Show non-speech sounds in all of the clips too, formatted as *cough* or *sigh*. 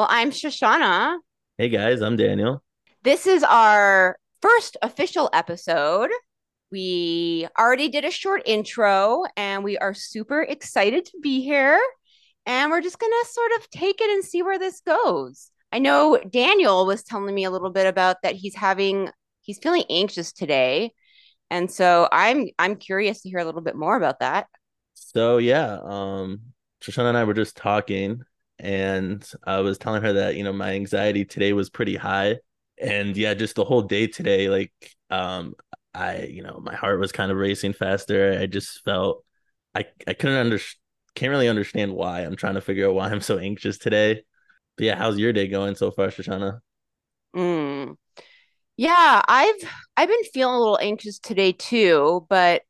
Well, I'm Shoshana. Hey guys, I'm Daniel. This is our first official episode. We already did a short intro and we are super excited to be here. And we're just going to sort of take it and see where this goes. I know Daniel was telling me a little bit about that he's having he's feeling anxious today. And so I'm I'm curious to hear a little bit more about that. So yeah, um Shoshana and I were just talking and I was telling her that, you know, my anxiety today was pretty high. And yeah, just the whole day today, like um I, you know, my heart was kind of racing faster. I just felt I I couldn't understand can't really understand why. I'm trying to figure out why I'm so anxious today. But yeah, how's your day going so far, Shoshana? Mm. Yeah, I've I've been feeling a little anxious today too, but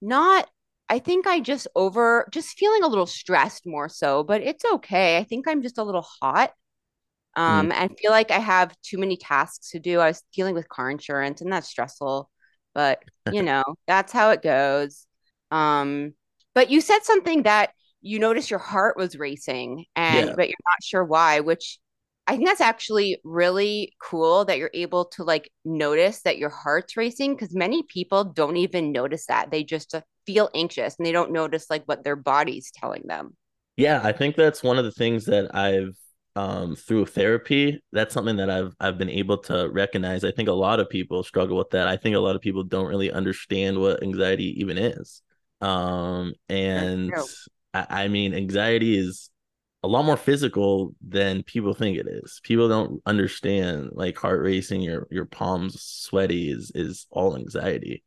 not I think I just over just feeling a little stressed more so, but it's okay. I think I'm just a little hot. Um, Mm. I feel like I have too many tasks to do. I was dealing with car insurance and that's stressful, but *laughs* you know, that's how it goes. Um, but you said something that you noticed your heart was racing and Yeah. but you're not sure why, which I think that's actually really cool that you're able to like notice that your heart's racing because many people don't even notice that. They just uh, feel anxious and they don't notice like what their body's telling them. Yeah, I think that's one of the things that I've um through therapy, that's something that I've I've been able to recognize. I think a lot of people struggle with that. I think a lot of people don't really understand what anxiety even is. Um and. I, I mean anxiety is a lot more physical than people think it is. People don't understand like heart racing, your your palms sweaty is is all anxiety.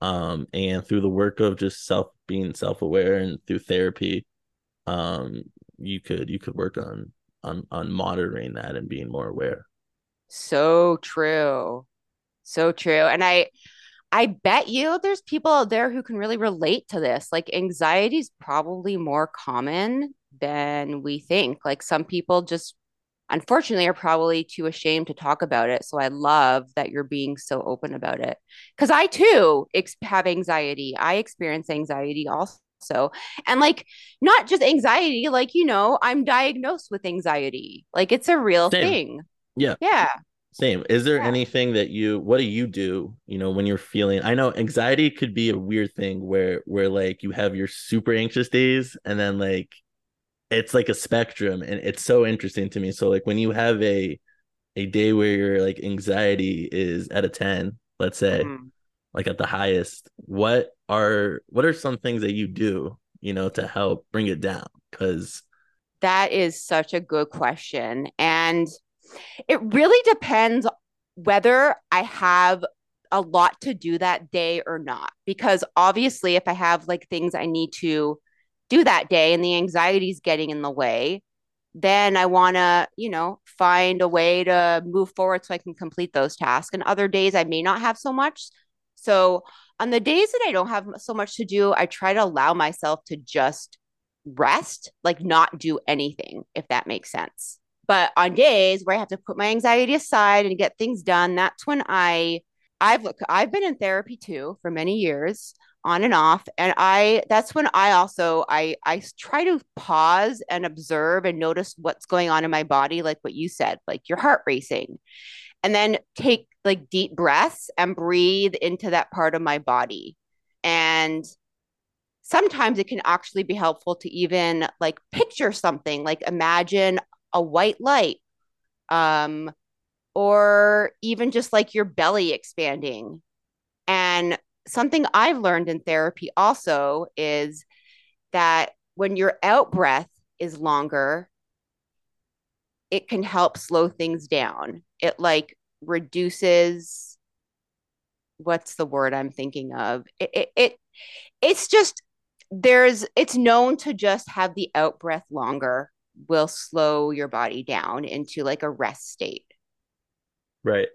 Um and through the work of just self being self-aware and through therapy um you could you could work on on on monitoring that and being more aware So true. So true. And I I bet you there's people out there who can really relate to this. Like anxiety is probably more common than we think. Like some people just unfortunately are probably too ashamed to talk about it. So I love that you're being so open about it. Cuz I too ex- have anxiety. I experience anxiety also. And like not just anxiety, like you know, I'm diagnosed with anxiety. Like it's a real same thing. yeah Yeah. same is there Yeah. anything that you what do you do you know when you're feeling i know anxiety could be a weird thing where where like you have your super anxious days and then like it's like a spectrum and it's so interesting to me so like when you have a a day where your like anxiety is at a 10 let's say Mhm. like at the highest what are what are some things that you do you know to help bring it down because That is such a good question. And it really depends whether I have a lot to do that day or not. Because obviously, if I have like things I need to do that day and the anxiety is getting in the way, then I want to, you know, find a way to move forward so I can complete those tasks. And other days I may not have so much. So on the days that I don't have so much to do, I try to allow myself to just rest, like not do anything, if that makes sense. But on days where I have to put my anxiety aside and get things done, that's when I I've look I've been in therapy too for many years on and off and I that's when I also I I try to pause and observe and notice what's going on in my body like what you said like your heart racing and then take like deep breaths and breathe into that part of my body and sometimes it can actually be helpful to even like picture something like imagine a white light um or even just like your belly expanding and something i've learned in therapy also is that when your out breath is longer it can help slow things down. It like reduces what's the word i'm thinking of? It, it, it it's just there's it's known to just have the out breath longer will slow your body down into like a rest state. right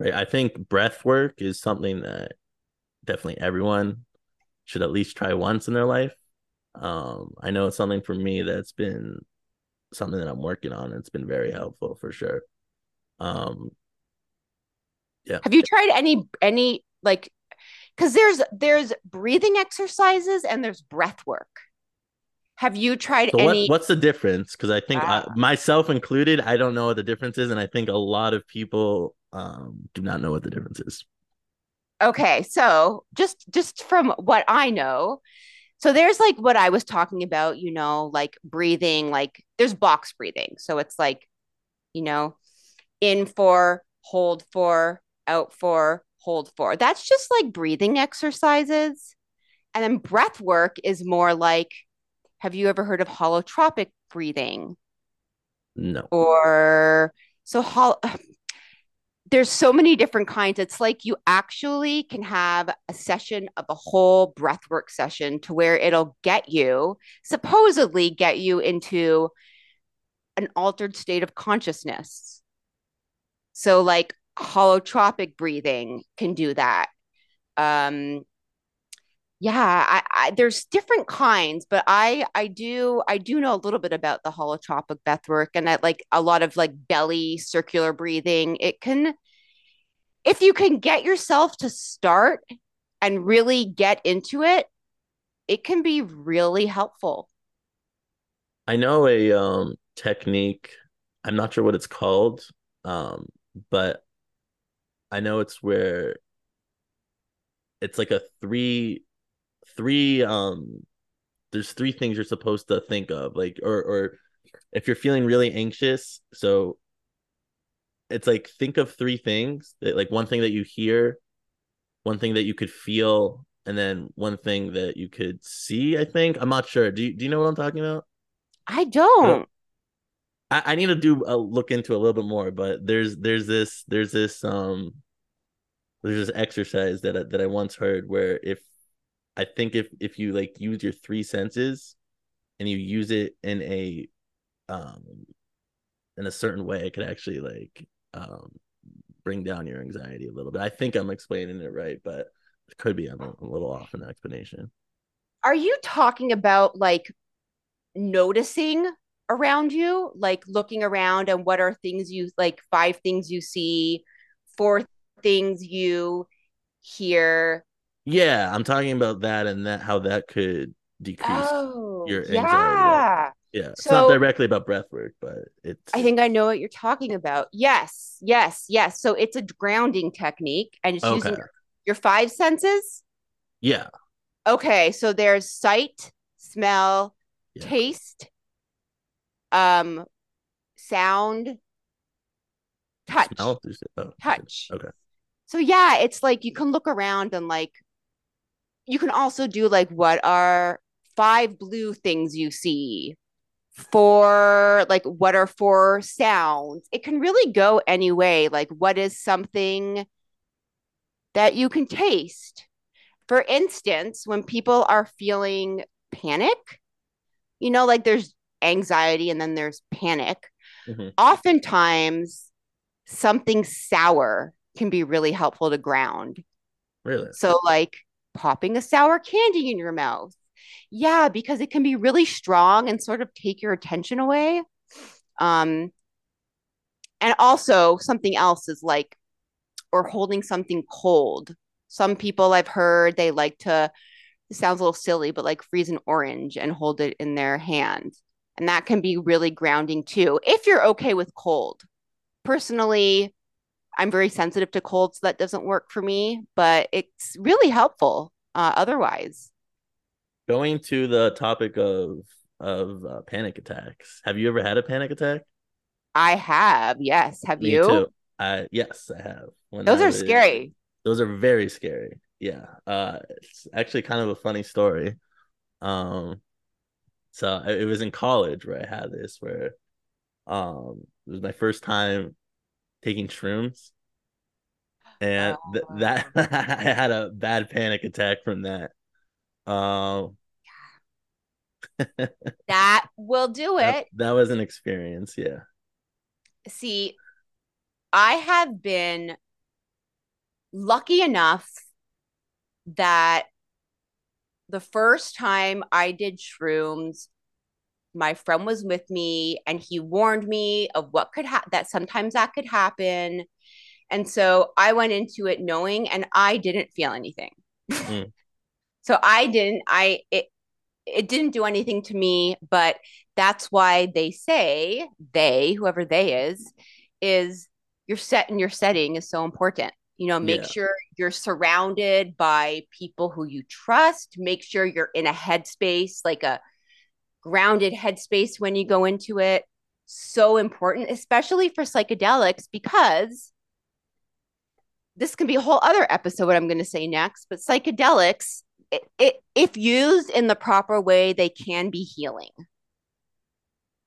right i think breath work is something that definitely everyone should at least try once in their life um i know it's something for me that's been something that i'm working on it's been very helpful for sure um yeah Have you tried any any like because there's there's breathing exercises and there's breath work. Have you tried So any? what what's the difference? Because I think I, Ah. myself included, I don't know what the difference is, and I think a lot of people um do not know what the difference is. Okay, so just just from what I know, so there's like what I was talking about, you know, like breathing, like there's box breathing. So it's like, you know, in for, hold for, out for, hold for. That's just like breathing exercises. And then breath work is more like, have you ever heard of holotropic breathing? No. Or so hol there's so many different kinds. It's like you actually can have a session of a whole breathwork session to where it'll get you, supposedly get you into an altered state of consciousness. So, like holotropic breathing can do that. Um, yeah, I, I, there's different kinds, but I I do I do know a little bit about the holotropic breathwork and that like a lot of like belly circular breathing. It can if you can get yourself to start and really get into it, it can be really helpful. I know a um technique. I'm not sure what it's called, um, but I know it's where it's like a three three um there's three things you're supposed to think of like or or if you're feeling really anxious so it's like think of three things that like one thing that you hear one thing that you could feel and then one thing that you could see i think. I'm not sure. Do you, do you know what i'm talking about? I don't. I, I need to do a look into a little bit more but there's there's this there's this um there's this exercise that I, that I once heard where if I think if if you like use your three senses and you use it in a um in a certain way, it could actually like um bring down your anxiety a little bit. I think I'm explaining it right, but it could be I'm a, a little off in the explanation. Are you talking about like noticing around you, like looking around and what are things you like five things you see, four things you hear? Yeah, I'm talking about that and that how that could decrease Oh, your anxiety. yeah. Yeah, it's not directly about breath work, but it's I think I know what you're talking about. Yes, yes, yes. So it's a grounding technique and it's using okay. your, your five senses. Yeah, Okay, so there's sight, smell, Yeah. taste, um, sound, touch, smell. Oh, touch. Okay. So yeah, it's like you can look around and like you can also do like what are five blue things you see? Four like what are four sounds? It can really go any way. Like what is something that you can taste? For instance, when people are feeling panic, you know, like there's anxiety and then there's panic. Mhm. Oftentimes, something sour can be really helpful to ground. Really? So, like popping a sour candy in your mouth. Yeah, because it can be really strong and sort of take your attention away. Um, and also, something else is like, or holding something cold. Some people I've heard they like to, sounds a little silly, but like freeze an orange and hold it in their hand. And that can be really grounding too, if you're okay with cold. Personally, I'm very sensitive to cold, so that doesn't work for me, but it's really helpful uh, otherwise. Going to the topic of of uh, panic attacks. Have you ever had a panic attack? I have, yes. Have Me you? too. I yes, I have. When Those I are was- scary. Those are very scary. Yeah. Uh it's actually kind of a funny story. Um so it was in college where I had this where um it was my first time taking shrooms and th- Oh. that *laughs* I had a bad panic attack from that. Um *laughs* That will do that, it. that was an experience, yeah. See, I have been lucky enough that the first time I did shrooms, my friend was with me and he warned me of what could happen, that sometimes that could happen. And so I went into it knowing and I didn't feel anything. Mm. *laughs* so I didn't, I, it, it didn't do anything to me, but that's why they say they, whoever they is, is your set and your setting is so important. You know, make yeah. sure you're surrounded by people who you trust. Make sure you're in a headspace, like a grounded headspace when you go into it. So important, especially for psychedelics, because this can be a whole other episode, what I'm going to say next, but psychedelics, it, it, if used in the proper way, they can be healing.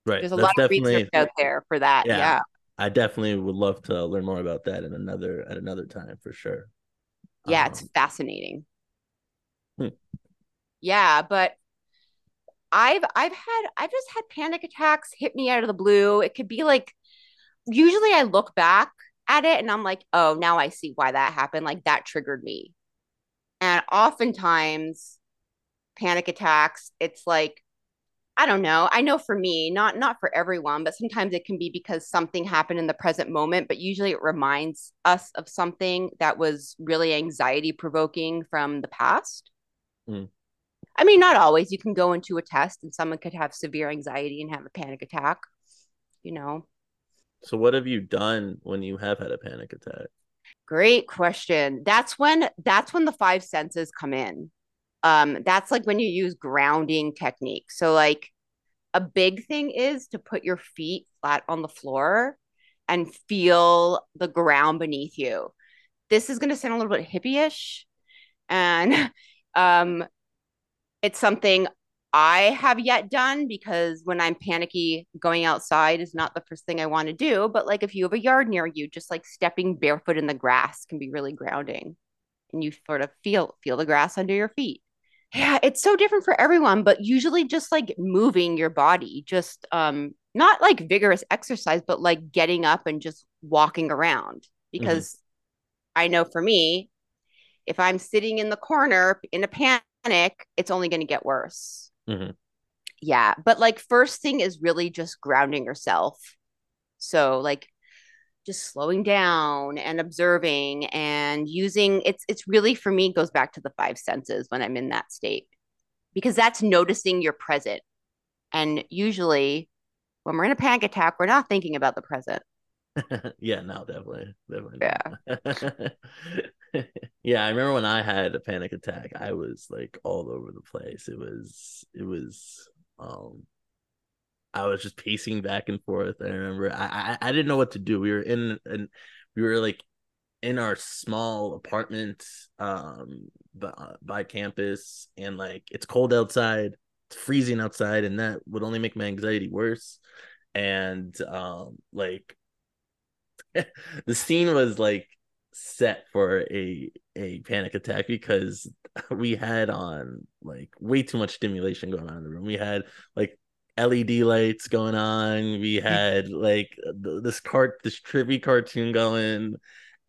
Right. There's a That's lot of research out there for that. Yeah. yeah. I definitely would love to learn more about that in another at another time for sure. Yeah, um, it's fascinating. Hmm. Yeah, but I've I've had I've just had panic attacks hit me out of the blue. It could be like usually I look back at it and I'm like, "Oh, now I see why that happened. Like that triggered me." And oftentimes panic attacks, it's like I don't know. I know for me, not not for everyone, but sometimes it can be because something happened in the present moment, but usually it reminds us of something that was really anxiety provoking from the past. Mm. I mean, not always. You can go into a test and someone could have severe anxiety and have a panic attack, you know. So what have you done when you have had a panic attack? Great question. That's when that's when the five senses come in um, that's like when you use grounding techniques. So, like, a big thing is to put your feet flat on the floor and feel the ground beneath you. This is going to sound a little bit hippie-ish, and *laughs* um, it's something I have yet done because when I'm panicky, going outside is not the first thing I want to do. But like if you have a yard near you, just like stepping barefoot in the grass can be really grounding, and you sort of feel feel the grass under your feet yeah it's so different for everyone but usually just like moving your body just um not like vigorous exercise but like getting up and just walking around mm-hmm. because mm-hmm. i know for me if i'm sitting in the corner in a panic it's only going to get worse mm-hmm. yeah but like first thing is really just grounding yourself so like just slowing down and observing and using it's it's really for me goes back to the five senses when I'm in that state because that's noticing you're present. And usually when we're in a panic attack, we're not thinking about the present. *laughs* yeah, no, definitely. Definitely. Yeah. *laughs* yeah, I remember when I had a panic attack, I was like all over the place. It was it was um I was just pacing back and forth. I remember I, I, I didn't know what to do. We were in and we were like in our small apartment um by, by campus and like it's cold outside, it's freezing outside, and that would only make my anxiety worse. And um like *laughs* the scene was like set for a a panic attack because we had on like way too much stimulation going on in the room. We had like LED lights going on. We *laughs* had like this cart, this trippy cartoon going,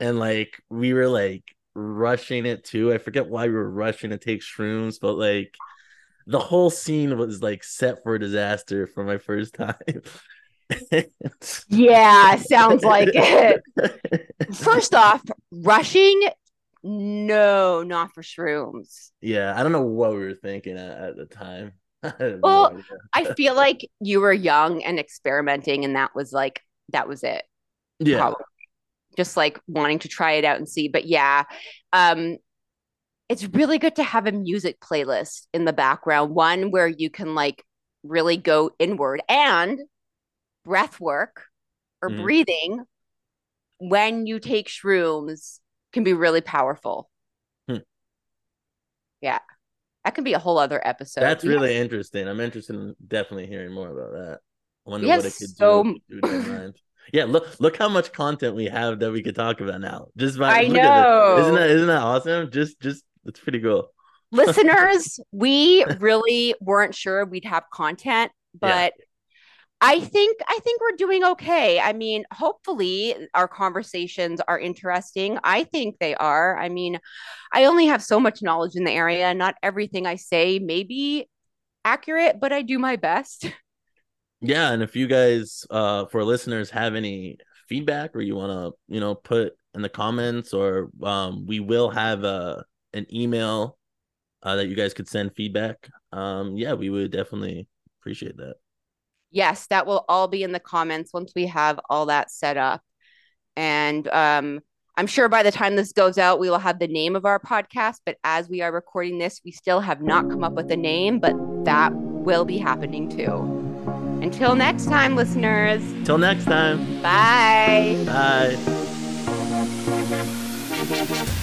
and like we were like rushing it too. I forget why we were rushing to take shrooms, but like the whole scene was like set for disaster for my first *laughs* time. *laughs* yeah, sounds like it. *laughs* First off, rushing no, not for shrooms. Yeah, I don't know what we were thinking at, at the time. *laughs* well, no I feel like you were young and experimenting, and that was like that was it. Yeah. Probably. Just like wanting to try it out and see. But yeah, um, it's really good to have a music playlist in the background, one where you can like really go inward and breath work or mm. breathing when you take shrooms can be really powerful. Hmm. Yeah. That could be a whole other episode. That's really interesting. I'm interested in definitely hearing more about that. I wonder yes, what it could so... do, do Yeah, look look how much content we have that we could talk about now. Just by I know. Isn't that isn't that awesome? Just just it's pretty cool. *laughs* Listeners, we really weren't sure we'd have content, but yeah. I think I think we're doing okay. I mean, hopefully our conversations are interesting. I think they are. I mean, I only have so much knowledge in the area. Not everything I say may be accurate, but I do my best. *laughs* Yeah, and if you guys uh for listeners have any feedback or you want to, you know, put in the comments or um we will have a uh, an email uh, that you guys could send feedback um, yeah, we would definitely appreciate that. Yes, that will all be in the comments once we have all that set up. And um, I'm sure by the time this goes out, we will have the name of our podcast. But as we are recording this, we still have not come up with a name, but that will be happening too. Until next time, listeners. Till next time. Bye. Bye.